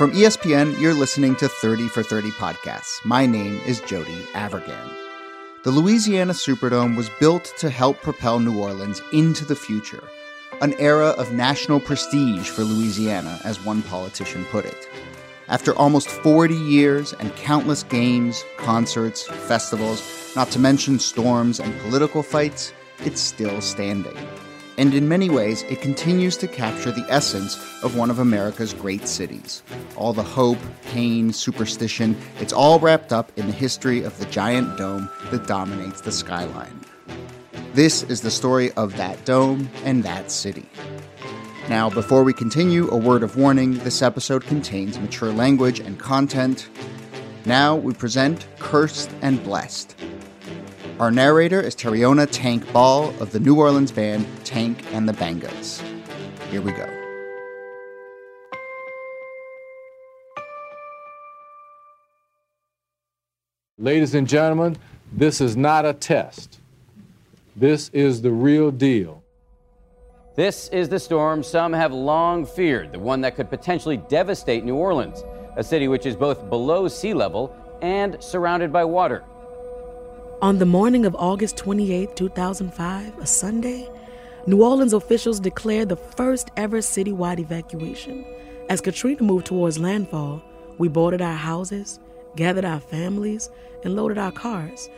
From ESPN, you're listening to 30 for 30 podcasts. My name is Jody Avirgan. The Louisiana Superdome was built to help propel New Orleans into the future, an era of national prestige for Louisiana, as one politician put it. After almost 40 years and countless games, concerts, festivals, not to mention storms and political fights, it's still standing. And in many ways, it continues to capture the essence of one of America's great cities. All the hope, pain, superstition, it's all wrapped up in the history of the giant dome that dominates the skyline. This is the story of that dome and that city. Now, before we continue, a word of warning this episode contains mature language and content. Now we present Cursed and Blessed. Our narrator is Tarriona Tank Ball of the New Orleans band Tank and the Bangas. Here we go. Ladies and gentlemen, this is not a test. This is the real deal. This is the storm some have long feared, the one that could potentially devastate New Orleans, a city which is both below sea level and surrounded by water. On the morning of August 28, 2005, a Sunday, New Orleans officials declared the first ever citywide evacuation. As Katrina moved towards landfall, we boarded our houses, gathered our families, and loaded our cars,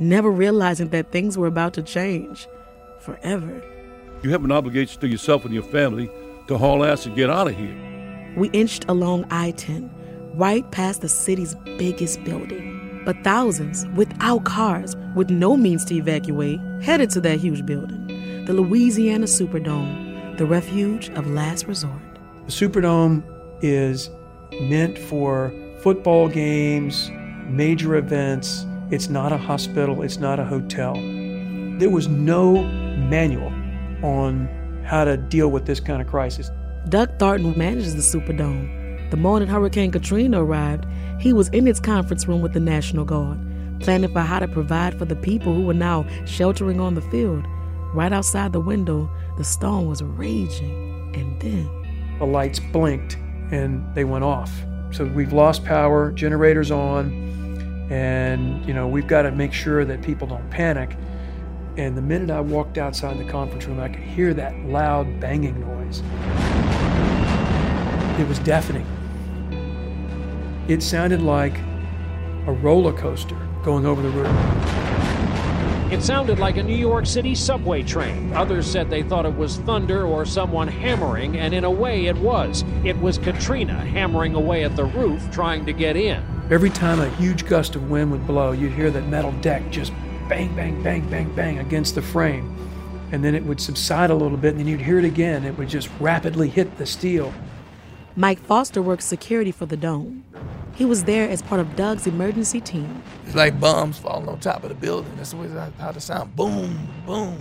never realizing that things were about to change forever. You have an obligation to yourself and your family to haul ass and get out of here. We inched along I 10, right past the city's biggest building. But thousands, without cars, with no means to evacuate, headed to that huge building the Louisiana Superdome, the refuge of last resort. The Superdome is meant for football games, major events. It's not a hospital, it's not a hotel. There was no manual on how to deal with this kind of crisis. Doug Thornton manages the Superdome. The morning Hurricane Katrina arrived, he was in its conference room with the National Guard, planning for how to provide for the people who were now sheltering on the field. Right outside the window, the storm was raging, and then The lights blinked and they went off. So we've lost power, generators on, and you know, we've got to make sure that people don't panic. And the minute I walked outside the conference room, I could hear that loud banging noise. It was deafening. It sounded like a roller coaster going over the roof. It sounded like a New York City subway train. Others said they thought it was thunder or someone hammering, and in a way it was. It was Katrina hammering away at the roof trying to get in. Every time a huge gust of wind would blow, you'd hear that metal deck just bang, bang, bang, bang, bang against the frame. And then it would subside a little bit, and then you'd hear it again. It would just rapidly hit the steel. Mike Foster works security for the dome. He was there as part of Doug's emergency team. It's like bombs falling on top of the building. That's the way how the sound. Boom, boom.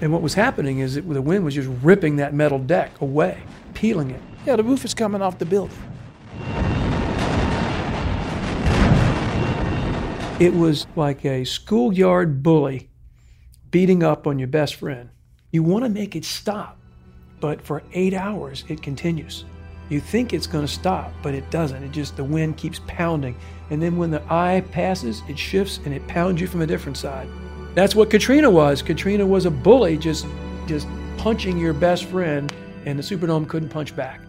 And what was happening is that the wind was just ripping that metal deck away, peeling it. Yeah, the roof is coming off the building. It was like a schoolyard bully beating up on your best friend. You want to make it stop, but for eight hours it continues. You think it's going to stop, but it doesn't. It just, the wind keeps pounding. And then when the eye passes, it shifts and it pounds you from a different side. That's what Katrina was. Katrina was a bully just, just punching your best friend, and the Superdome couldn't punch back.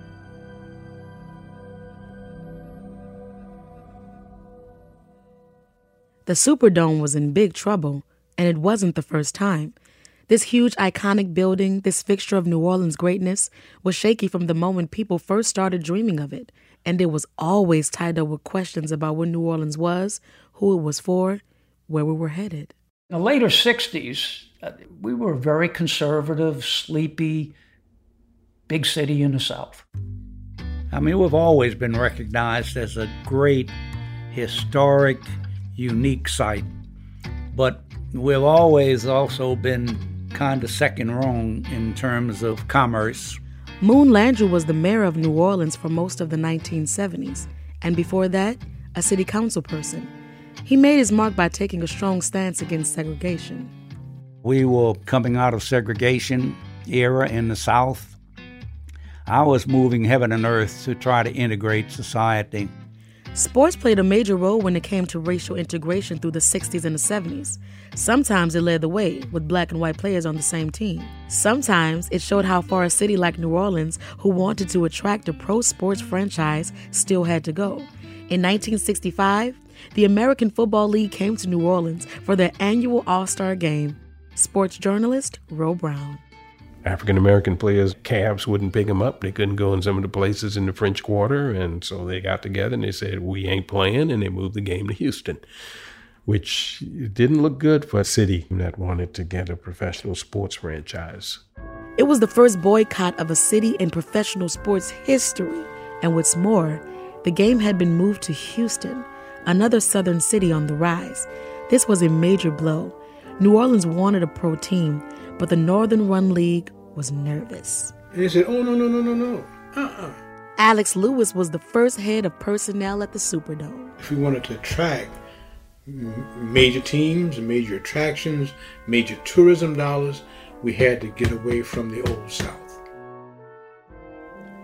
The Superdome was in big trouble, and it wasn't the first time. This huge, iconic building, this fixture of New Orleans greatness, was shaky from the moment people first started dreaming of it, and it was always tied up with questions about what New Orleans was, who it was for, where we were headed. In the later 60s, uh, we were a very conservative, sleepy, big city in the South. I mean, we've always been recognized as a great, historic, unique site, but we've always also been kind of second rung in terms of commerce. Moon Landrieu was the mayor of New Orleans for most of the 1970s, and before that, a city council person. He made his mark by taking a strong stance against segregation. We were coming out of segregation, era in the South. I was moving heaven and earth to try to integrate society. Sports played a major role when it came to racial integration through the 60s and the 70s. Sometimes it led the way, with black and white players on the same team. Sometimes it showed how far a city like New Orleans, who wanted to attract a pro sports franchise, still had to go. In 1965, the American Football League came to New Orleans for their annual All Star game. Sports journalist Ro Brown. African American players, Cavs wouldn't pick them up. They couldn't go in some of the places in the French Quarter. And so they got together and they said, We ain't playing. And they moved the game to Houston, which didn't look good for a city that wanted to get a professional sports franchise. It was the first boycott of a city in professional sports history. And what's more, the game had been moved to Houston, another southern city on the rise. This was a major blow. New Orleans wanted a pro team, but the Northern Run League was nervous. And they said, oh, no, no, no, no, no. Uh-uh. Alex Lewis was the first head of personnel at the Superdome. If we wanted to attract major teams, major attractions, major tourism dollars, we had to get away from the old South.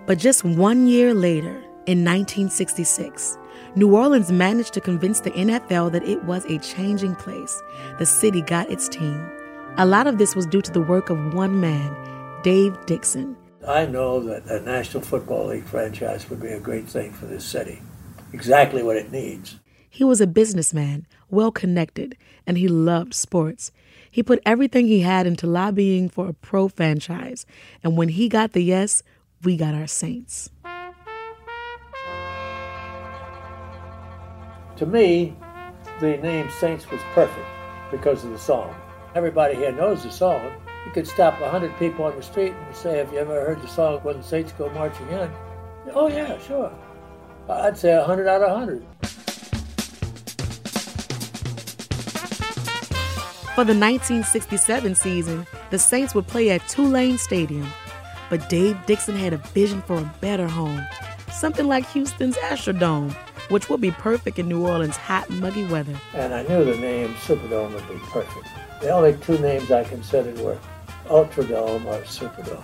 But just one year later, in 1966, New Orleans managed to convince the NFL that it was a changing place. The city got its team. A lot of this was due to the work of one man, Dave Dixon. I know that a National Football League franchise would be a great thing for this city. Exactly what it needs. He was a businessman, well connected, and he loved sports. He put everything he had into lobbying for a pro franchise, and when he got the yes, we got our Saints. To me, the name Saints was perfect because of the song. Everybody here knows the song. You could stop 100 people on the street and say, Have you ever heard the song When the Saints Go Marching In? Oh, yeah, sure. I'd say 100 out of 100. For the 1967 season, the Saints would play at Tulane Stadium. But Dave Dixon had a vision for a better home, something like Houston's Astrodome, which would be perfect in New Orleans' hot, muggy weather. And I knew the name Superdome would be perfect. The only two names I considered were Ultradome or Superdome.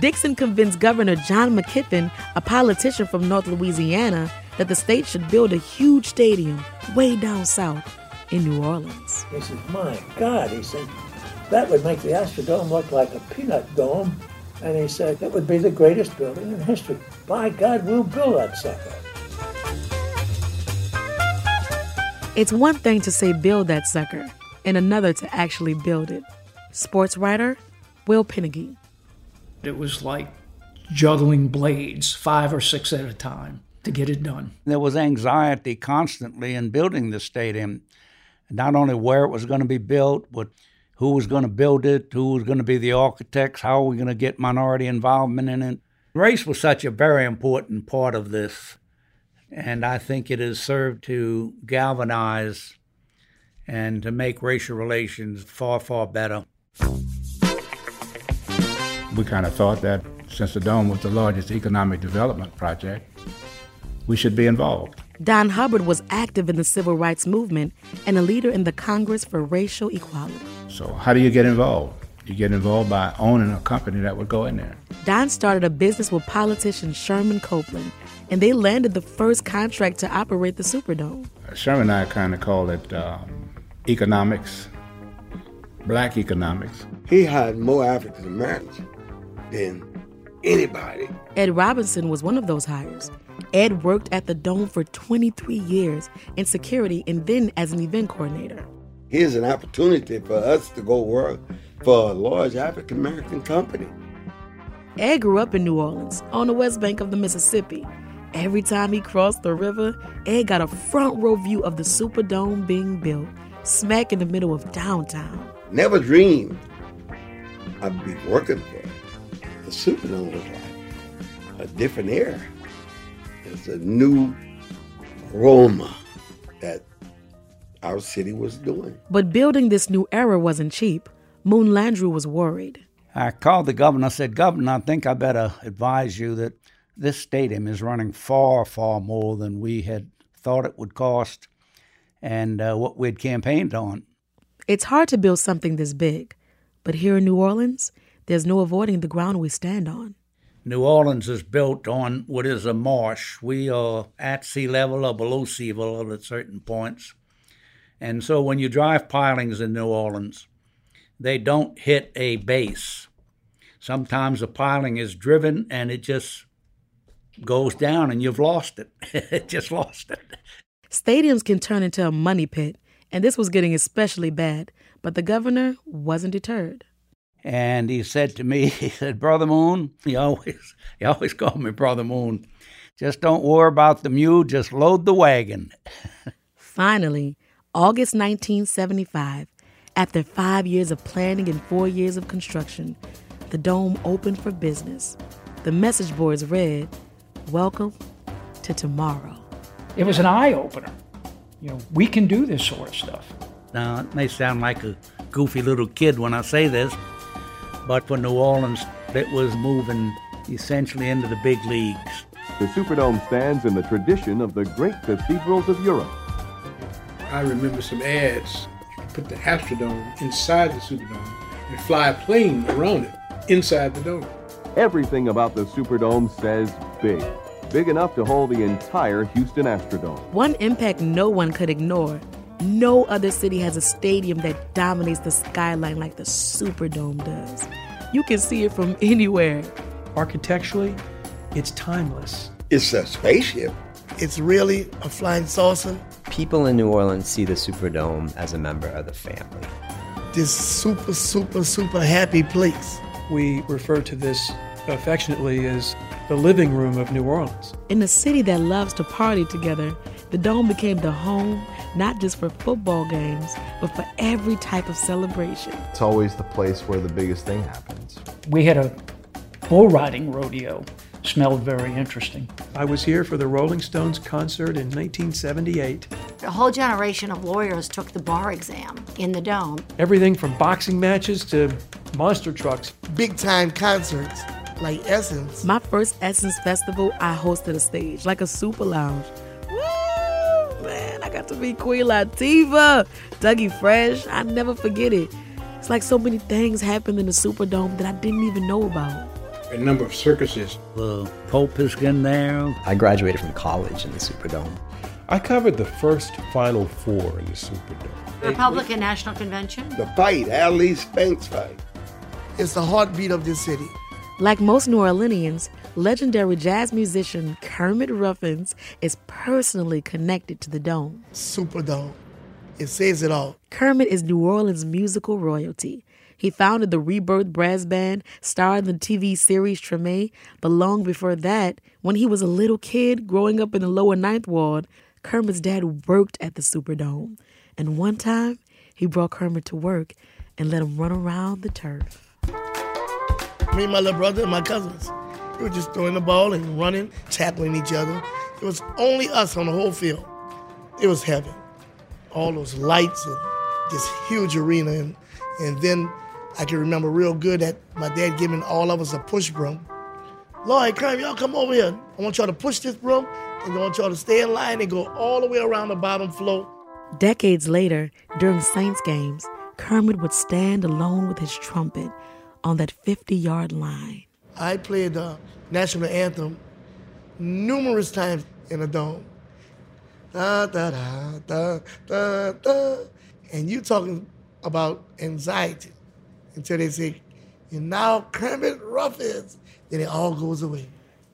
Dixon convinced Governor John McKeithen, a politician from North Louisiana, that the state should build a huge stadium way down south in New Orleans. He said, My God, he said, that would make the Astrodome look like a peanut dome. And he said, it would be the greatest building in history. By God, we'll build that sucker. It's one thing to say build that sucker, and another to actually build it. Sports writer Will Peneguy. It was like juggling blades, five or six at a time, to get it done. There was anxiety constantly in building the stadium, not only where it was going to be built, but who was going to build it, who was going to be the architects, how are we going to get minority involvement in it. Race was such a very important part of this, and I think it has served to galvanize and to make racial relations far, far better. We kind of thought that since the Dome was the largest economic development project, we should be involved. Don Hubbard was active in the civil rights movement and a leader in the Congress for Racial Equality. So, how do you get involved? You get involved by owning a company that would go in there. Don started a business with politician Sherman Copeland, and they landed the first contract to operate the Superdome. Sherman and I kind of call it uh, economics, black economics. He hired more African Americans than anybody. Ed Robinson was one of those hires. Ed worked at the Dome for 23 years in security and then as an event coordinator. Here's an opportunity for us to go work for a large African American company. Ed grew up in New Orleans on the west bank of the Mississippi. Every time he crossed the river, Ed got a front row view of the Superdome being built, smack in the middle of downtown. Never dreamed I'd be working for the Superdome was like a different era. It's a new aroma that our city was doing. But building this new era wasn't cheap. Moon Landrieu was worried. I called the governor. I said, Governor, I think I better advise you that this stadium is running far, far more than we had thought it would cost and uh, what we'd campaigned on. It's hard to build something this big, but here in New Orleans, there's no avoiding the ground we stand on. New Orleans is built on what is a marsh. We are at sea level or below sea level at certain points. And so when you drive pilings in New Orleans, they don't hit a base. Sometimes a piling is driven and it just goes down and you've lost it. just lost it. Stadiums can turn into a money pit, and this was getting especially bad, but the governor wasn't deterred. And he said to me, he said, Brother Moon, he always he always called me Brother Moon. Just don't worry about the mule, just load the wagon. Finally, August 1975, after five years of planning and four years of construction, the dome opened for business. The message boards read, Welcome to tomorrow. It was an eye opener. You know, we can do this sort of stuff. Now, it may sound like a goofy little kid when I say this, but for New Orleans, it was moving essentially into the big leagues. The Superdome stands in the tradition of the great cathedrals of Europe. I remember some ads. You put the Astrodome inside the Superdome and fly a plane around it inside the dome. Everything about the Superdome says big. Big enough to hold the entire Houston Astrodome. One impact no one could ignore. No other city has a stadium that dominates the skyline like the Superdome does. You can see it from anywhere. Architecturally, it's timeless. It's a spaceship. It's really a flying saucer. People in New Orleans see the Superdome as a member of the family. This super, super, super happy place. We refer to this affectionately as the living room of New Orleans. In a city that loves to party together, the Dome became the home not just for football games, but for every type of celebration. It's always the place where the biggest thing happens. We had a bull riding rodeo. Smelled very interesting. I was here for the Rolling Stones concert in 1978. A whole generation of lawyers took the bar exam in the Dome. Everything from boxing matches to monster trucks. Big time concerts like Essence. My first Essence festival, I hosted a stage, like a super lounge. Woo! Man, I got to meet Queen Latifah, Dougie Fresh. I never forget it. It's like so many things happened in the Superdome that I didn't even know about. A number of circuses. The Pope is in there. I graduated from college in the Superdome. I covered the first Final Four in the Superdome. Republican National Convention. The fight, Ali Spinks fight. It's the heartbeat of this city. Like most New Orleanians, legendary jazz musician Kermit Ruffins is personally connected to the Dome. Superdome. It says it all. Kermit is New Orleans musical royalty. He founded the Rebirth Brass Band, starred in the TV series Treme, but long before that, when he was a little kid growing up in the lower Ninth Ward, Kermit's dad worked at the Superdome. And one time, he brought Kermit to work and let him run around the turf. Me and my little brother and my cousins, we were just throwing the ball and running, tackling each other. It was only us on the whole field. It was heaven. All those lights and this huge arena. And, and then I can remember real good that my dad giving all of us a push broom. Lloyd, come, y'all come over here. I want y'all to push this broom, and I want y'all to stay in line and go all the way around the bottom floor. Decades later, during Saints games, Kermit would stand alone with his trumpet on that 50 yard line. I played the national anthem numerous times in a dome. Da, da, da, da, da, da. And you talking about anxiety until they say, and now Kermit Ruffins. Then it all goes away.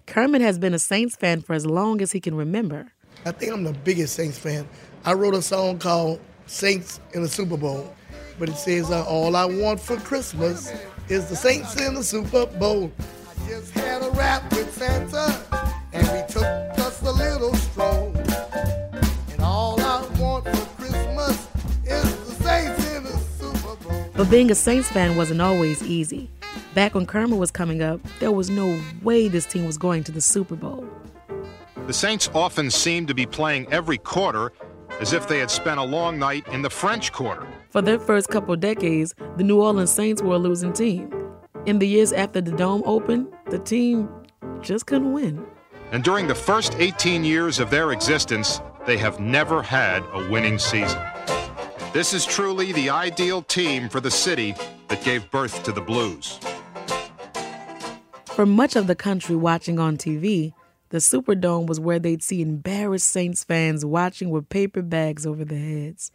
Kermit has been a Saints fan for as long as he can remember. I think I'm the biggest Saints fan. I wrote a song called Saints in the Super Bowl, but it says, uh, All I want for Christmas is the Saints in the Super Bowl. I just had a rap with Santa, and we took us a little stroll. And all I want for Christmas is the Saints in the Super Bowl. But being a Saints fan wasn't always easy. Back when Kermit was coming up, there was no way this team was going to the Super Bowl. The Saints often seemed to be playing every quarter as if they had spent a long night in the French Quarter. For their first couple decades, the New Orleans Saints were a losing team. In the years after the Dome opened, the team just couldn't win. And during the first 18 years of their existence, they have never had a winning season. This is truly the ideal team for the city that gave birth to the Blues. For much of the country watching on TV, the Superdome was where they'd see embarrassed Saints fans watching with paper bags over their heads,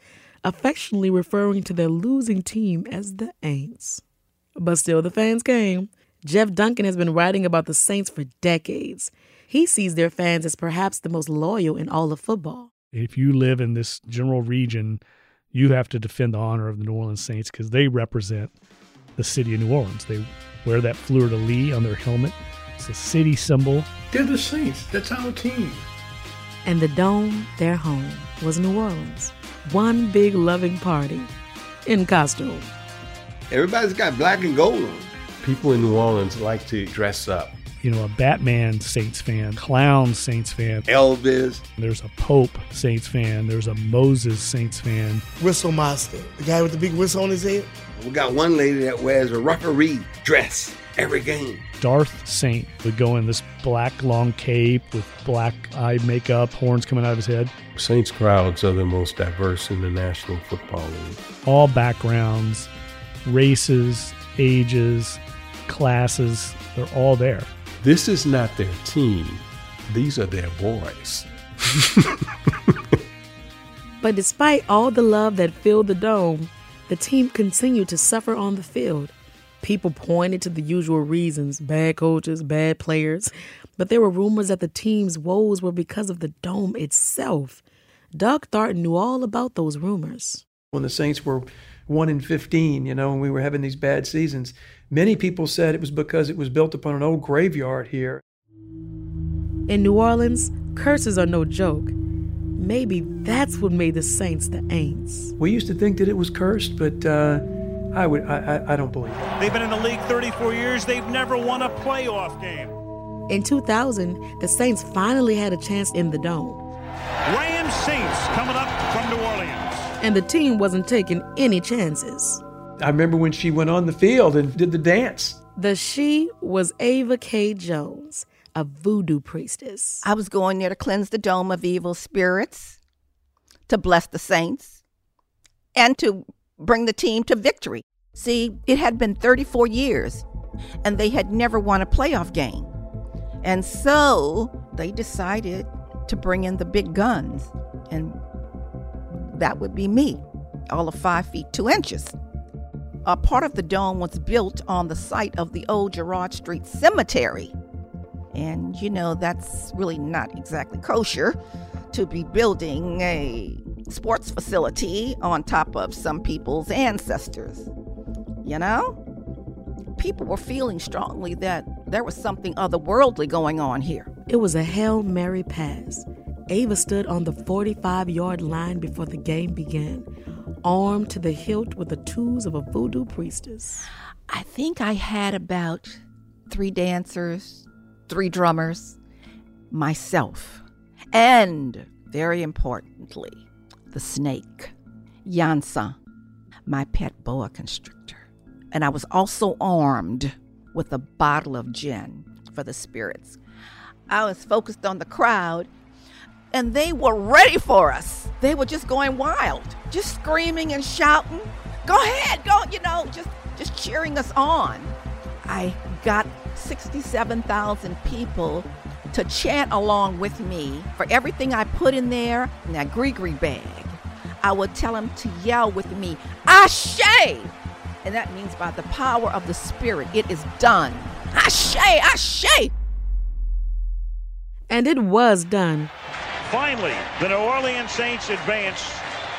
affectionately referring to their losing team as the Aints. But still, the fans came. Jeff Duncan has been writing about the Saints for decades. He sees their fans as perhaps the most loyal in all of football. If you live in this general region, you have to defend the honor of the New Orleans Saints because they represent the city of New Orleans. They wear that fleur de lis on their helmet. It's a city symbol. They're the Saints. That's our team. And the dome, their home, was New Orleans. One big loving party in costume. Everybody's got black and gold on. People in New Orleans like to dress up. You know, a Batman Saints fan, Clown Saints fan, Elvis. There's a Pope Saints fan. There's a Moses Saints fan. Whistle Master, the guy with the big whistle on his head. We got one lady that wears a referee dress every game. Darth Saint would go in this black long cape with black eye makeup, horns coming out of his head. Saints crowds are the most diverse in the National Football League. All backgrounds, races, ages, classes, they're all there. This is not their team. These are their boys. But despite all the love that filled the dome, the team continued to suffer on the field. People pointed to the usual reasons bad coaches, bad players, but there were rumors that the team's woes were because of the dome itself. Doug Thornton knew all about those rumors. When the Saints were 1 in 15, you know, and we were having these bad seasons, many people said it was because it was built upon an old graveyard here. In New Orleans, curses are no joke. Maybe that's what made the Saints the Aints. We used to think that it was cursed, but uh, I would I, I, I don't believe it. They've been in the league 34 years. They've never won a playoff game. In 2000, the Saints finally had a chance in the dome, Rams Saints coming up from New Orleans. and the team wasn't taking any chances. I remember when she went on the field and did the dance. The she was Ava Kay Jones, a voodoo priestess. I was going there to cleanse the dome of evil spirits, to bless the saints, and to bring the team to victory. See, it had been 34 years, and they had never won a playoff game. And so they decided to bring in the big guns, and that would be me, all of five feet two inches. A part of the dome was built on the site of the old Girod Street Cemetery. And you know, that's really not exactly kosher to be building a sports facility on top of some people's ancestors. You know? People were feeling strongly that there was something otherworldly going on here. It was a Hail Mary pass. Ava stood on the 45 yard line before the game began, armed to the hilt with the tools of a voodoo priestess. I think I had about three dancers, three drummers, myself, and very importantly, the snake, Yansa, my pet boa constrictor. And I was also armed with a bottle of gin for the spirits. I was focused on the crowd, and they were ready for us. They were just going wild, just screaming and shouting. Go ahead, go, you know, just just cheering us on. I got 67,000 people to chant along with me for everything I put in there in that gree bag. I would tell him to yell with me, Ashe! And that means by the power of the Spirit, it is done. Ashe! Ashe! And it was done. Finally, the New Orleans Saints advance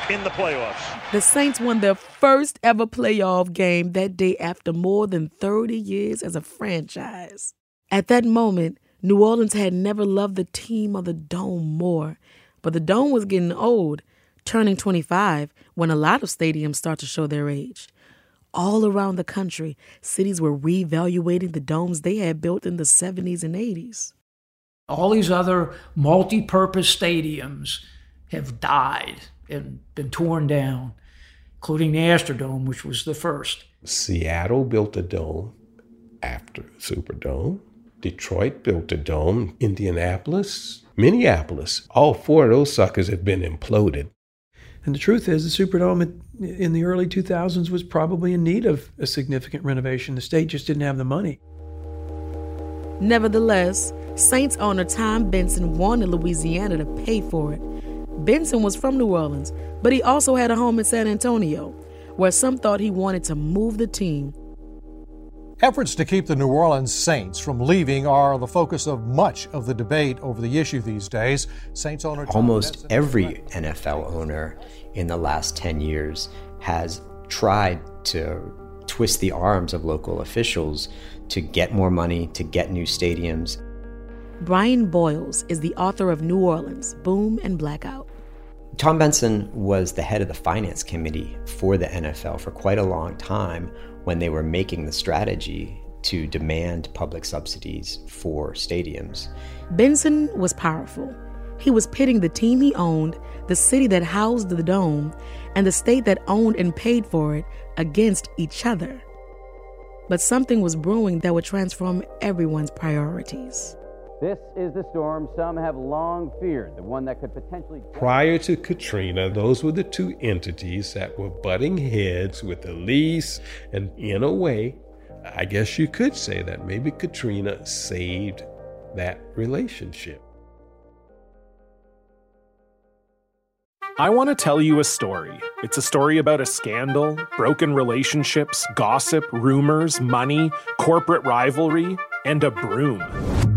in the playoffs. The Saints won their first ever playoff game that day after more than 30 years as a franchise. At that moment, New Orleans had never loved the team or the dome more, but the dome was getting old, turning 25 when a lot of stadiums start to show their age. All around the country, cities were reevaluating the domes they had built in the 70s and 80s. All these other multi purpose stadiums have died and been torn down, including the Astrodome, which was the first. Seattle built a dome after the Superdome. Detroit built a dome. Indianapolis, Minneapolis. All four of those suckers have been imploded. And the truth is, the Superdome in the early 2000s was probably in need of a significant renovation. The state just didn't have the money. Nevertheless, Saints owner Tom Benson wanted Louisiana to pay for it. Benson was from New Orleans, but he also had a home in San Antonio, where some thought he wanted to move the team. Efforts to keep the New Orleans Saints from leaving are the focus of much of the debate over the issue these days. Saints owner Almost Benson- every NFL owner in the last 10 years has tried to twist the arms of local officials to get more money, to get new stadiums. Brian Boyles is the author of New Orleans Boom and Blackout. Tom Benson was the head of the finance committee for the NFL for quite a long time when they were making the strategy to demand public subsidies for stadiums. Benson was powerful. He was pitting the team he owned, the city that housed the dome, and the state that owned and paid for it against each other. But something was brewing that would transform everyone's priorities. This is the storm some have long feared, the one that could potentially. Prior to Katrina, those were the two entities that were butting heads with Elise, and in a way, I guess you could say that maybe Katrina saved that relationship. I want to tell you a story. It's a story about a scandal, broken relationships, gossip, rumors, money, corporate rivalry, and a broom.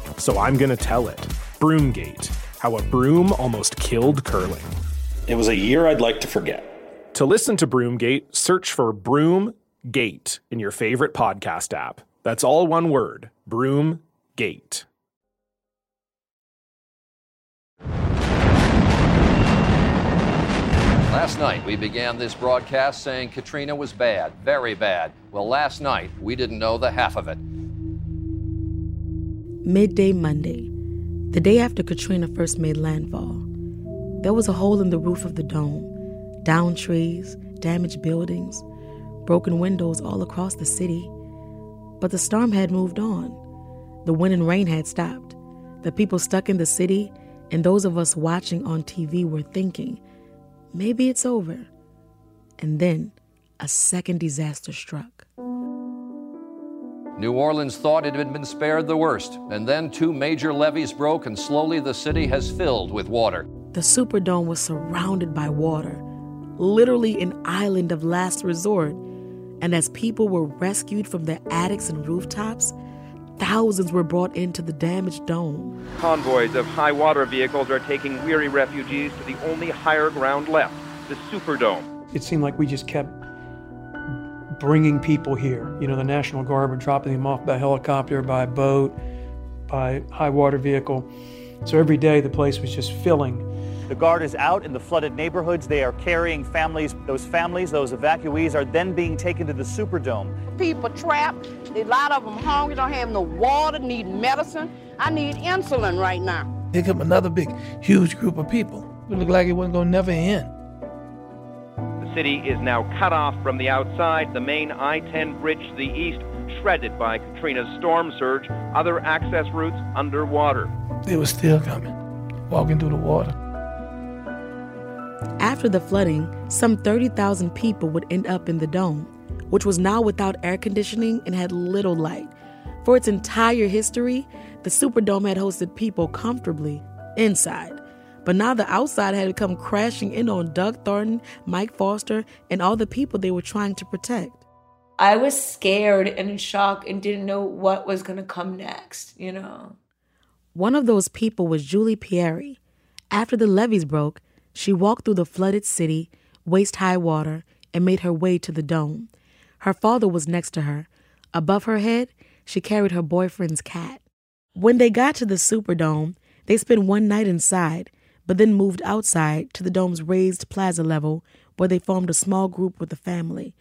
so I'm going to tell it. Broomgate How a Broom Almost Killed Curling. It was a year I'd like to forget. To listen to Broomgate, search for Broomgate in your favorite podcast app. That's all one word Broomgate. Last night, we began this broadcast saying Katrina was bad, very bad. Well, last night, we didn't know the half of it. Midday Monday, the day after Katrina first made landfall. There was a hole in the roof of the dome, downed trees, damaged buildings, broken windows all across the city. But the storm had moved on. The wind and rain had stopped. The people stuck in the city and those of us watching on TV were thinking, maybe it's over. And then a second disaster struck. New Orleans thought it had been spared the worst, and then two major levees broke, and slowly the city has filled with water. The Superdome was surrounded by water, literally an island of last resort. And as people were rescued from their attics and rooftops, thousands were brought into the damaged dome. Convoys of high water vehicles are taking weary refugees to the only higher ground left, the Superdome. It seemed like we just kept bringing people here. You know, the National Guard were dropping them off by helicopter, by boat, by high water vehicle. So every day the place was just filling. The Guard is out in the flooded neighborhoods. They are carrying families. Those families, those evacuees, are then being taken to the Superdome. People trapped. A lot of them hungry, don't have no water, need medicine. I need insulin right now. Here come another big, huge group of people. It looked like it wasn't going to never end. The city is now cut off from the outside. The main I 10 bridge to the east shredded by Katrina's storm surge. Other access routes underwater. They were still coming, walking through the water. After the flooding, some 30,000 people would end up in the dome, which was now without air conditioning and had little light. For its entire history, the Superdome had hosted people comfortably inside. But now the outside had come crashing in on Doug Thornton, Mike Foster, and all the people they were trying to protect. I was scared and in shock and didn't know what was going to come next, you know. One of those people was Julie Pieri. After the levees broke, she walked through the flooded city, waist high water, and made her way to the dome. Her father was next to her. Above her head, she carried her boyfriend's cat. When they got to the Superdome, they spent one night inside, but then moved outside to the dome's raised plaza level where they formed a small group with the family,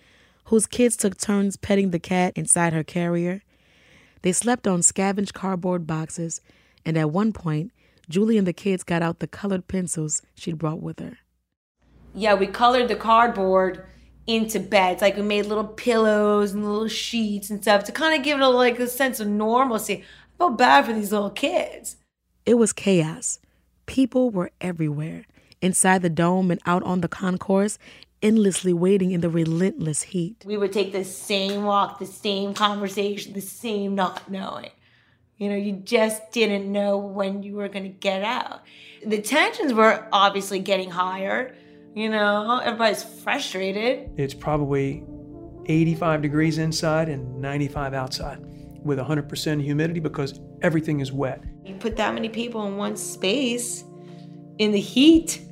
whose kids took turns petting the cat inside her carrier. They slept on scavenged cardboard boxes, and at one point, Julie and the kids got out the colored pencils she'd brought with her. Yeah, we colored the cardboard into beds. Like we made little pillows and little sheets and stuff to kind of give it a, like a sense of normalcy. I felt bad for these little kids. It was chaos. People were everywhere, inside the dome and out on the concourse, endlessly waiting in the relentless heat. We would take the same walk, the same conversation, the same not knowing. You know, you just didn't know when you were going to get out. The tensions were obviously getting higher. You know, everybody's frustrated. It's probably 85 degrees inside and 95 outside with 100% humidity because everything is wet. You put that many people in one space in the heat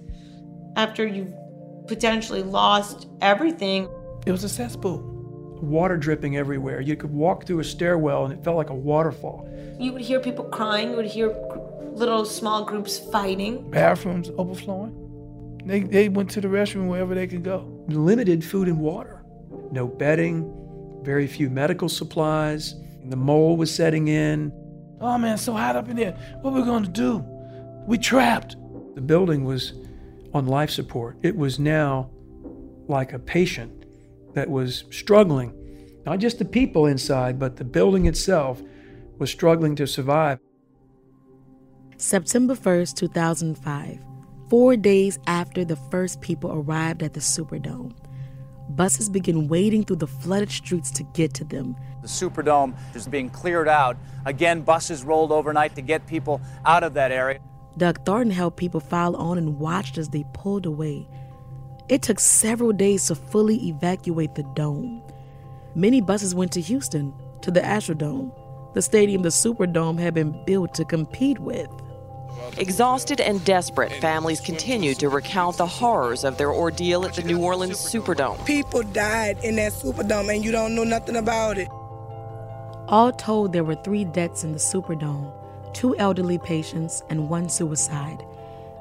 after you've potentially lost everything. It was a cesspool. Water dripping everywhere. You could walk through a stairwell and it felt like a waterfall. You would hear people crying, you would hear little small groups fighting. Bathrooms overflowing. They, they went to the restroom wherever they could go. Limited food and water. No bedding, very few medical supplies. The mole was setting in. Oh man, so hot up in there. What are we gonna do? We trapped. The building was on life support. It was now like a patient that was struggling. Not just the people inside, but the building itself was struggling to survive. September 1st, 2005, four days after the first people arrived at the Superdome. Buses began wading through the flooded streets to get to them. The Superdome is being cleared out. Again, buses rolled overnight to get people out of that area. Doug Thornton helped people file on and watched as they pulled away. It took several days to fully evacuate the dome. Many buses went to Houston, to the Astrodome, the stadium the Superdome had been built to compete with. Exhausted and desperate, families continued to recount the horrors of their ordeal at the New Orleans Superdome. People died in that Superdome, and you don't know nothing about it. All told, there were three deaths in the Superdome two elderly patients and one suicide.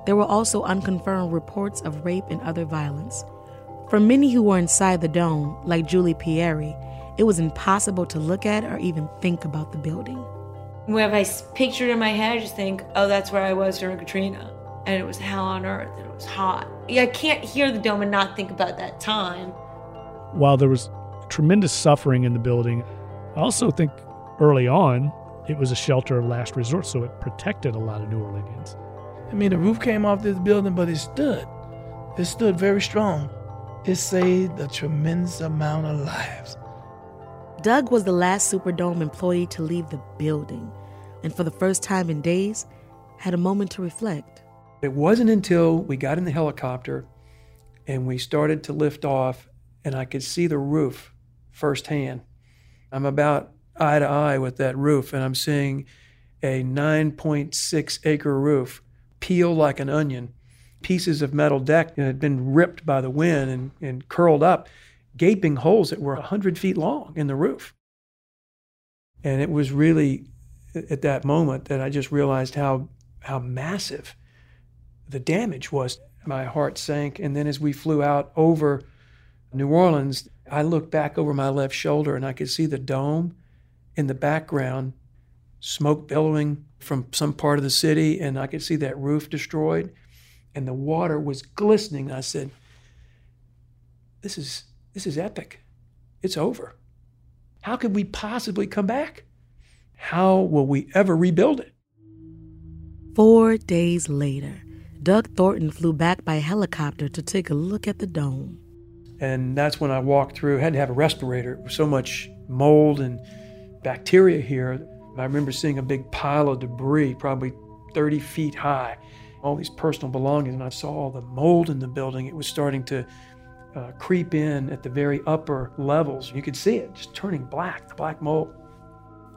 There were also unconfirmed reports of rape and other violence. For many who were inside the dome, like Julie Pieri, it was impossible to look at or even think about the building. When I picture it in my head, I just think, oh, that's where I was during Katrina. And it was hell on earth, and it was hot. Yeah, I can't hear the dome and not think about that time. While there was tremendous suffering in the building, I also think early on it was a shelter of last resort, so it protected a lot of New Orleanians. I mean, the roof came off this building, but it stood. It stood very strong. It saved a tremendous amount of lives. Doug was the last Superdome employee to leave the building, and for the first time in days, had a moment to reflect. It wasn't until we got in the helicopter and we started to lift off, and I could see the roof firsthand. I'm about eye to eye with that roof, and I'm seeing a 9.6 acre roof peel like an onion. Pieces of metal deck had been ripped by the wind and, and curled up, gaping holes that were 100 feet long in the roof. And it was really at that moment that I just realized how, how massive the damage was. My heart sank. And then as we flew out over New Orleans, I looked back over my left shoulder and I could see the dome in the background, smoke billowing from some part of the city, and I could see that roof destroyed, and the water was glistening. I said, "This is this is epic. It's over. How could we possibly come back? How will we ever rebuild it?" Four days later, Doug Thornton flew back by helicopter to take a look at the dome. And that's when I walked through. I had to have a respirator. It was so much mold and bacteria here. I remember seeing a big pile of debris, probably 30 feet high, all these personal belongings, and I saw all the mold in the building. It was starting to uh, creep in at the very upper levels. You could see it just turning black, the black mold.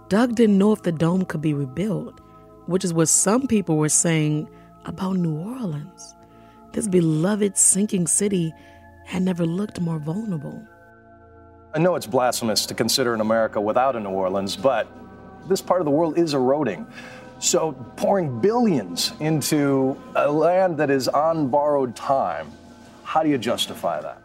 Doug didn't know if the dome could be rebuilt, which is what some people were saying about New Orleans. This beloved sinking city had never looked more vulnerable. I know it's blasphemous to consider an America without a New Orleans, but this part of the world is eroding. So pouring billions into a land that is on borrowed time, how do you justify that?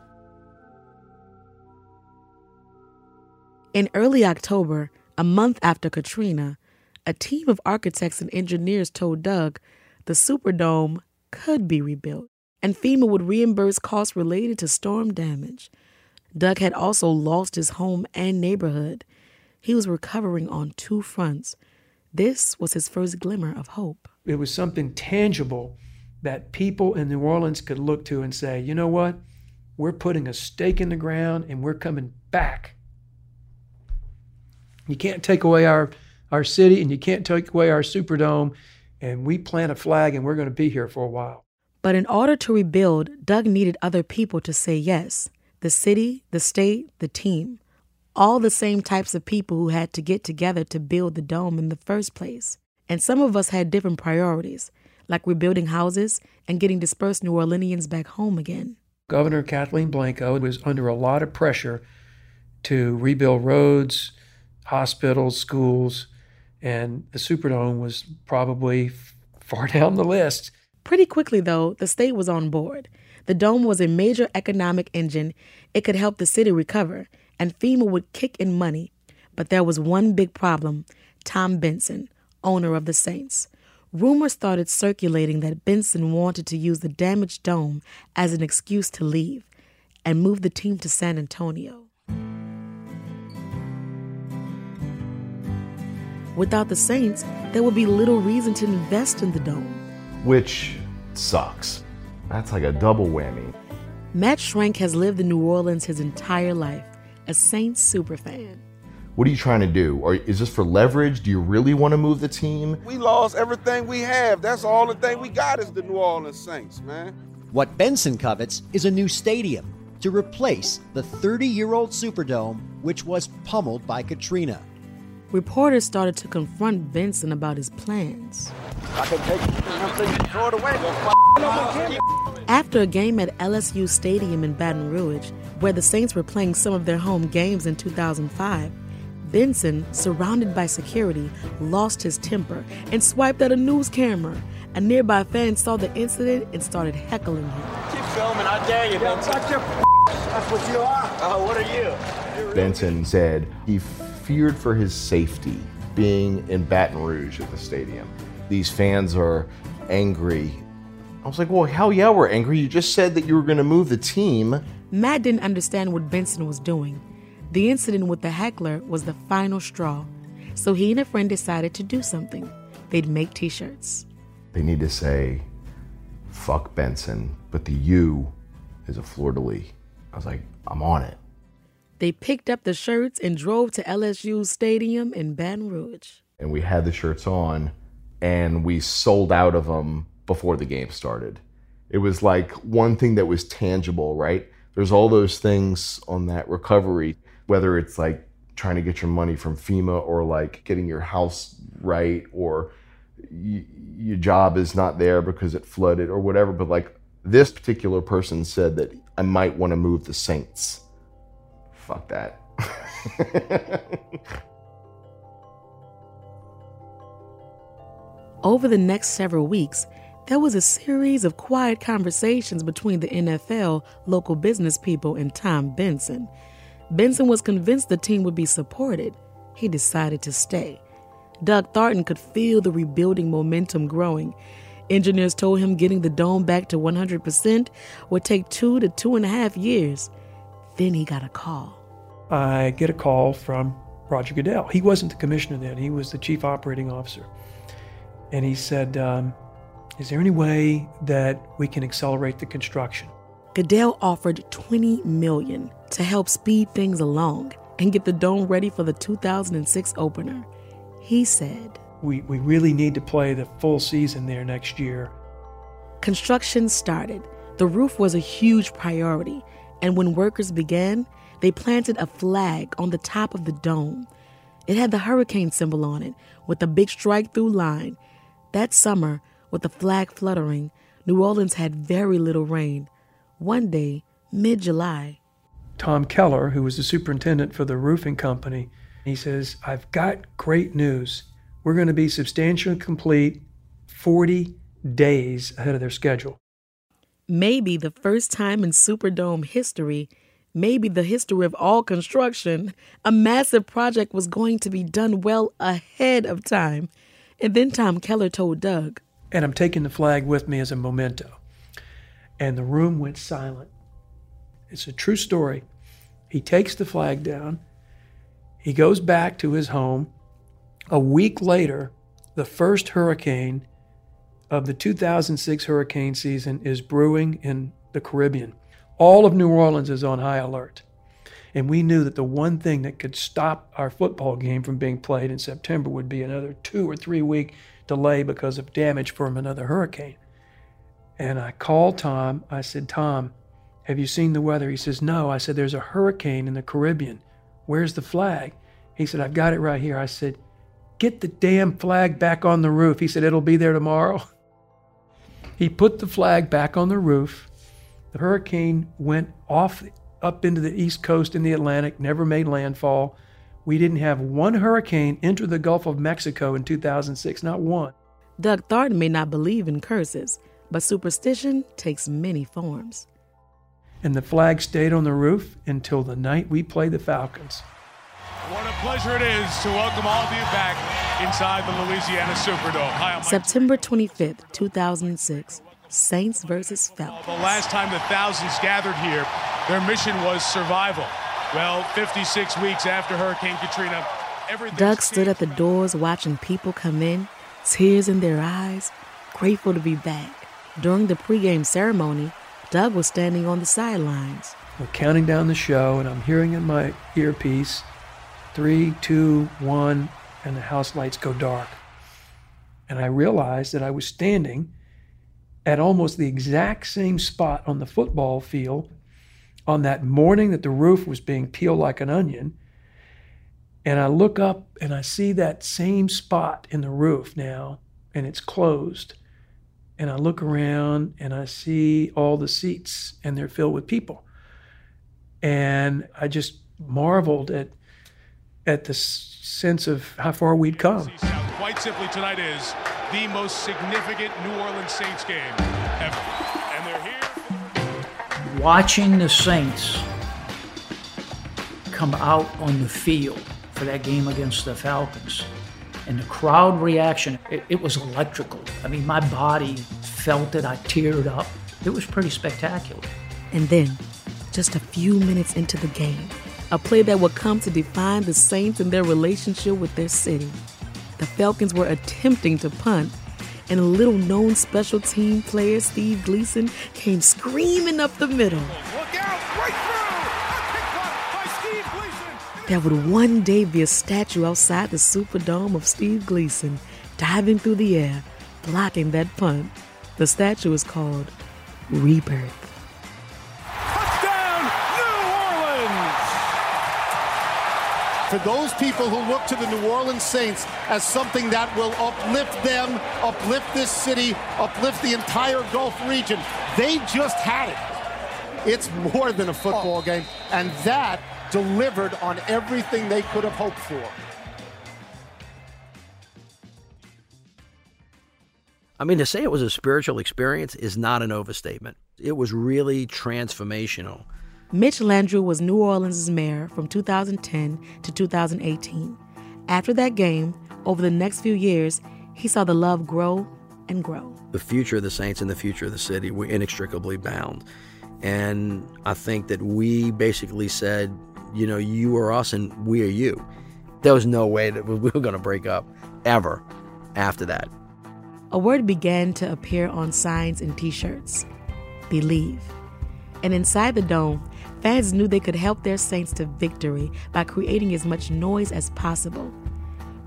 In early October, a month after Katrina, a team of architects and engineers told Doug the Superdome could be rebuilt and FEMA would reimburse costs related to storm damage. Doug had also lost his home and neighborhood. He was recovering on two fronts. This was his first glimmer of hope. It was something tangible that people in New Orleans could look to and say, you know what? We're putting a stake in the ground and we're coming back. You can't take away our, our city and you can't take away our Superdome, and we plant a flag and we're going to be here for a while. But in order to rebuild, Doug needed other people to say yes the city, the state, the team. All the same types of people who had to get together to build the dome in the first place. And some of us had different priorities, like rebuilding houses and getting dispersed New Orleanians back home again. Governor Kathleen Blanco was under a lot of pressure to rebuild roads, hospitals, schools, and the Superdome was probably far down the list. Pretty quickly, though, the state was on board. The dome was a major economic engine. It could help the city recover, and FEMA would kick in money. But there was one big problem Tom Benson, owner of the Saints. Rumors started circulating that Benson wanted to use the damaged dome as an excuse to leave and move the team to San Antonio. Without the Saints, there would be little reason to invest in the dome. Which sucks. That's like a double whammy. Matt Schrank has lived in New Orleans his entire life, a Saints superfan. What are you trying to do? Or is this for leverage? Do you really want to move the team? We lost everything we have. That's all the thing we got is the New Orleans Saints, man. What Benson covets is a new stadium to replace the 30 year old Superdome, which was pummeled by Katrina. Reporters started to confront Benson about his plans. I can take something, throw it away. After a game at LSU Stadium in Baton Rouge, where the Saints were playing some of their home games in 2005, Benson, surrounded by security, lost his temper and swiped at a news camera. A nearby fan saw the incident and started heckling him. Keep filming, I dare you, Benson. That's what you are. Oh, what are you? Benson said he feared for his safety being in Baton Rouge at the stadium. These fans are angry. I was like, well, hell yeah, we're angry. You just said that you were going to move the team. Matt didn't understand what Benson was doing. The incident with the heckler was the final straw, so he and a friend decided to do something. They'd make t shirts. They need to say, fuck Benson, but the U is a fleur de lis. I was like, I'm on it. They picked up the shirts and drove to LSU's stadium in Baton Rouge. And we had the shirts on, and we sold out of them before the game started. It was like one thing that was tangible, right? There's all those things on that recovery, whether it's like trying to get your money from FEMA or like getting your house right or y- your job is not there because it flooded or whatever. But like this particular person said that I might want to move the Saints. Fuck that. Over the next several weeks, there was a series of quiet conversations between the NFL, local business people, and Tom Benson. Benson was convinced the team would be supported. He decided to stay. Doug Thornton could feel the rebuilding momentum growing. Engineers told him getting the dome back to 100% would take two to two and a half years. Then he got a call. I get a call from Roger Goodell. He wasn't the commissioner then, he was the chief operating officer. And he said, um, Is there any way that we can accelerate the construction? Goodell offered 20 million to help speed things along and get the dome ready for the 2006 opener. He said, we, we really need to play the full season there next year. Construction started. The roof was a huge priority, and when workers began, they planted a flag on the top of the dome. It had the hurricane symbol on it with a big strike through line. That summer, with the flag fluttering, New Orleans had very little rain. One day, mid July, Tom Keller, who was the superintendent for the roofing company, he says, I've got great news. We're going to be substantially complete 40 days ahead of their schedule. Maybe the first time in Superdome history, maybe the history of all construction, a massive project was going to be done well ahead of time. And then Tom Keller told Doug, And I'm taking the flag with me as a memento. And the room went silent. It's a true story. He takes the flag down. He goes back to his home. A week later, the first hurricane of the 2006 hurricane season is brewing in the Caribbean. All of New Orleans is on high alert. And we knew that the one thing that could stop our football game from being played in September would be another two or three week delay because of damage from another hurricane. And I called Tom. I said, Tom, have you seen the weather? He says, No. I said, There's a hurricane in the Caribbean. Where's the flag? He said, I've got it right here. I said, Get the damn flag back on the roof. He said, It'll be there tomorrow. He put the flag back on the roof. The hurricane went off up into the east coast in the Atlantic, never made landfall. We didn't have one hurricane enter the Gulf of Mexico in 2006, not one. Doug Thornton may not believe in curses, but superstition takes many forms. And the flag stayed on the roof until the night we played the Falcons. What a pleasure it is to welcome all of you back inside the Louisiana Superdome. Hi, I'm September 25th, 2006, Saints versus Falcons. The last time the thousands gathered here, their mission was survival. Well, 56 weeks after Hurricane Katrina, everything. Doug stood at the doors watching people come in, tears in their eyes, grateful to be back. During the pregame ceremony, Doug was standing on the sidelines. We're counting down the show, and I'm hearing in my earpiece three, two, one, and the house lights go dark. And I realized that I was standing at almost the exact same spot on the football field on that morning that the roof was being peeled like an onion. And I look up and I see that same spot in the roof now, and it's closed. And I look around and I see all the seats, and they're filled with people. And I just marveled at at the sense of how far we'd come. Quite simply, tonight is the most significant New Orleans Saints game ever. And they're here. Watching the Saints come out on the field for that game against the Falcons and the crowd reaction, it, it was electrical. I mean, my body felt it, I teared up. It was pretty spectacular. And then, just a few minutes into the game, a play that would come to define the Saints and their relationship with their city. The Falcons were attempting to punt, and a little known special team player, Steve Gleason, came screaming up the middle. Look out! Right! A by Steve Gleason! There would one day be a statue outside the Superdome of Steve Gleason, diving through the air, blocking that punt. The statue is called Rebirth. For those people who look to the New Orleans Saints as something that will uplift them, uplift this city, uplift the entire Gulf region. They just had it. It's more than a football oh. game, and that delivered on everything they could have hoped for. I mean, to say it was a spiritual experience is not an overstatement. It was really transformational. Mitch Landrieu was New Orleans' mayor from 2010 to 2018. After that game, over the next few years, he saw the love grow and grow. The future of the Saints and the future of the city were inextricably bound. And I think that we basically said, you know, you are us and we are you. There was no way that we were going to break up ever after that. A word began to appear on signs and t shirts believe. And inside the dome, fans knew they could help their Saints to victory by creating as much noise as possible.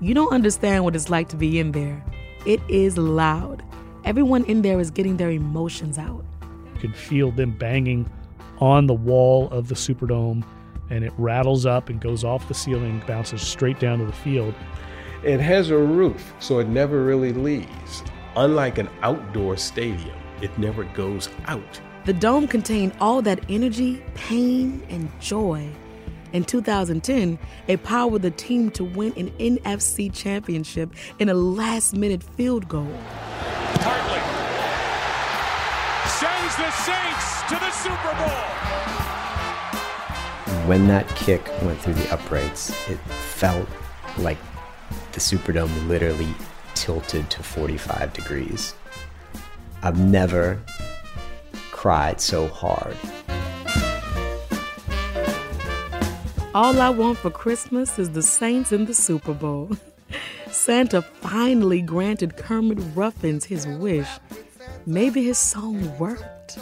You don't understand what it's like to be in there. It is loud. Everyone in there is getting their emotions out. You could feel them banging on the wall of the Superdome, and it rattles up and goes off the ceiling, bounces straight down to the field. It has a roof, so it never really leaves. Unlike an outdoor stadium, it never goes out. The dome contained all that energy, pain, and joy. In 2010, it powered the team to win an NFC championship in a last minute field goal. Hartley sends the Saints to the Super Bowl. When that kick went through the uprights, it felt like the Superdome literally tilted to 45 degrees. I've never cried so hard. All I want for Christmas is the Saints in the Super Bowl. Santa finally granted Kermit Ruffins his wish. Maybe his song worked.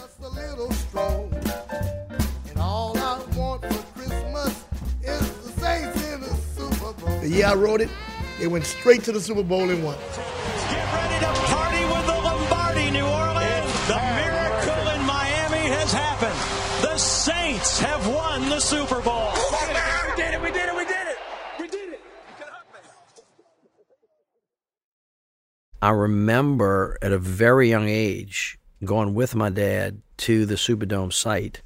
The year I wrote it, it went straight to the Super Bowl and won. Saints have won the Super Bowl. Oh, we did it, we did it, we did it. We did it. I remember at a very young age going with my dad to the Superdome site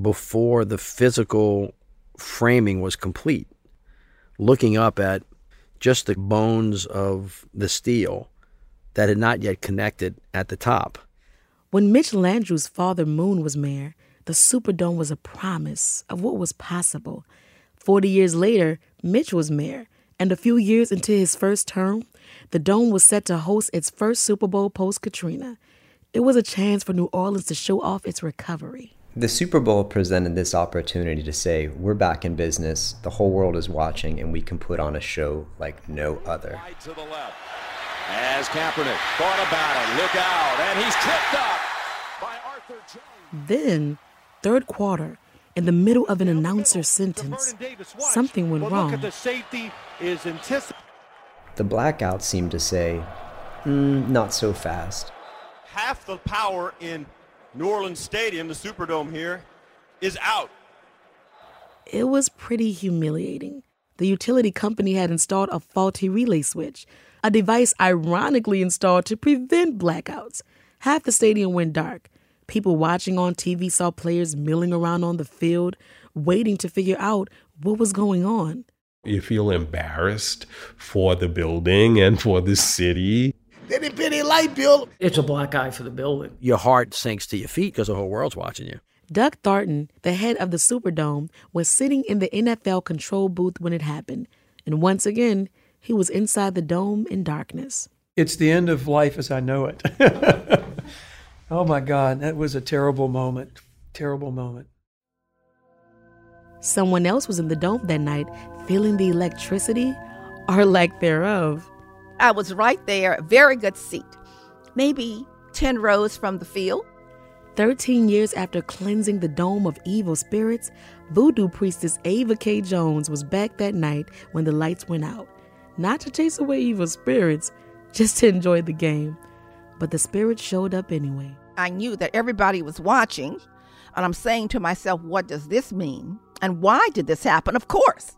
before the physical framing was complete, looking up at just the bones of the steel that had not yet connected at the top. When Mitch Landrieu's father Moon was mayor, the Superdome was a promise of what was possible. Forty years later, Mitch was mayor, and a few years into his first term, the Dome was set to host its first Super Bowl post Katrina. It was a chance for New Orleans to show off its recovery. The Super Bowl presented this opportunity to say, we're back in business, the whole world is watching, and we can put on a show like no other. Right to the left. As Kaepernick thought about it, look out, and he's tripped up by Arthur Jones. Then, third quarter, in the middle of an announcer's sentence, something went wrong. the safety is anticipating. The blackout seemed to say, mm, not so fast. half the power in New Orleans Stadium, the Superdome here, is out. It was pretty humiliating. The utility company had installed a faulty relay switch, a device ironically installed to prevent blackouts. Half the stadium went dark. People watching on TV saw players milling around on the field, waiting to figure out what was going on. You feel embarrassed for the building and for the city. They didn't pay their light bill. It's a black eye for the building. Your heart sinks to your feet because the whole world's watching you. Doug Thornton, the head of the Superdome, was sitting in the NFL control booth when it happened. And once again, he was inside the dome in darkness. It's the end of life as I know it. oh my God, that was a terrible moment. Terrible moment. Someone else was in the dome that night, feeling the electricity or lack thereof. I was right there, very good seat, maybe 10 rows from the field. 13 years after cleansing the dome of evil spirits, voodoo priestess Ava Kay Jones was back that night when the lights went out. Not to chase away evil spirits, just to enjoy the game. But the spirit showed up anyway. I knew that everybody was watching, and I'm saying to myself, what does this mean? And why did this happen? Of course.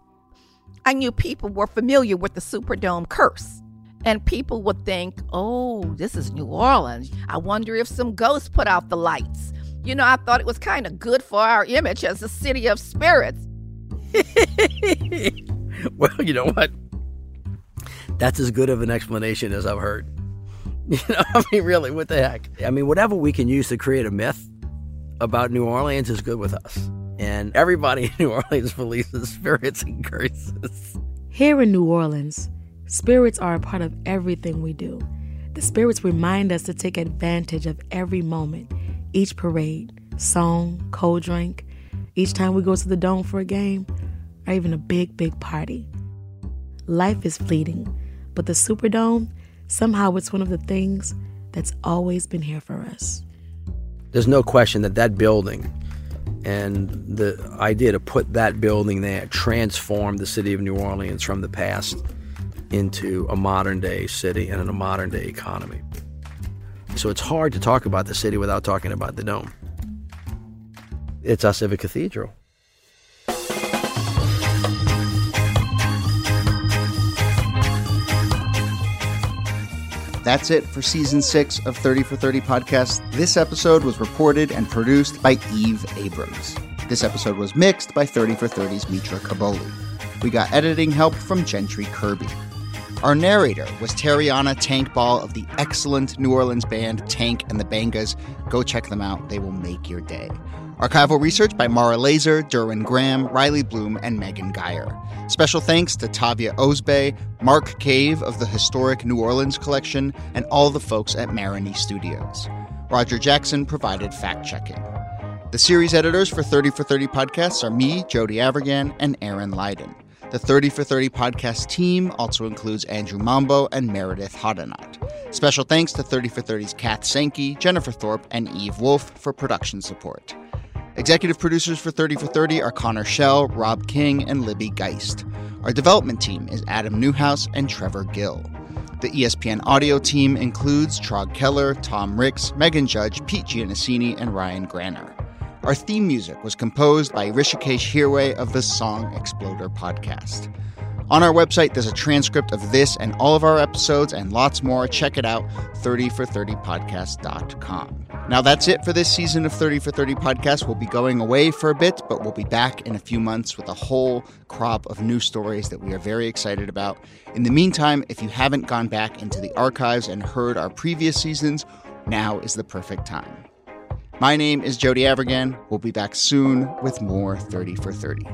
I knew people were familiar with the Superdome curse. And people would think, oh, this is New Orleans. I wonder if some ghosts put out the lights. You know, I thought it was kind of good for our image as a city of spirits. well, you know what? That's as good of an explanation as I've heard. You know, I mean, really, what the heck? I mean, whatever we can use to create a myth about New Orleans is good with us. And everybody in New Orleans believes in spirits and curses. Here in New Orleans, spirits are a part of everything we do. The spirits remind us to take advantage of every moment, each parade, song, cold drink, each time we go to the dome for a game, or even a big, big party. Life is fleeting, but the Superdome, somehow it's one of the things that's always been here for us. There's no question that that building and the idea to put that building there transformed the city of New Orleans from the past into a modern day city and in a modern day economy. So it's hard to talk about the city without talking about the dome. It's our civic cathedral. That's it for season six of 30 for 30 podcast. This episode was reported and produced by Eve Abrams. This episode was mixed by 30 for 30's Mitra Kaboli. We got editing help from Gentry Kirby. Our narrator was Tarriona Tank Ball of the excellent New Orleans band Tank and the Bangas. Go check them out, they will make your day. Archival research by Mara Laser, Derwin Graham, Riley Bloom, and Megan Geyer. Special thanks to Tavia Osbey, Mark Cave of the Historic New Orleans Collection, and all the folks at Marigny Studios. Roger Jackson provided fact checking. The series editors for 30 for 30 podcasts are me, Jody Avirgan, and Aaron Leiden. The 30 for 30 podcast team also includes Andrew Mambo and Meredith Hodenot. Special thanks to 30 for 30's Kath Sankey, Jennifer Thorpe, and Eve Wolf for production support. Executive producers for 30 for 30 are Connor Schell, Rob King, and Libby Geist. Our development team is Adam Newhouse and Trevor Gill. The ESPN audio team includes Trog Keller, Tom Ricks, Megan Judge, Pete Giannassini, and Ryan Granner. Our theme music was composed by Hrishikesh Hirway of the Song Exploder podcast. On our website, there's a transcript of this and all of our episodes and lots more. Check it out, 30for30podcast.com. Now, that's it for this season of 30 for 30 podcast. We'll be going away for a bit, but we'll be back in a few months with a whole crop of new stories that we are very excited about. In the meantime, if you haven't gone back into the archives and heard our previous seasons, now is the perfect time. My name is Jody Avirgan. We'll be back soon with more 30 for 30.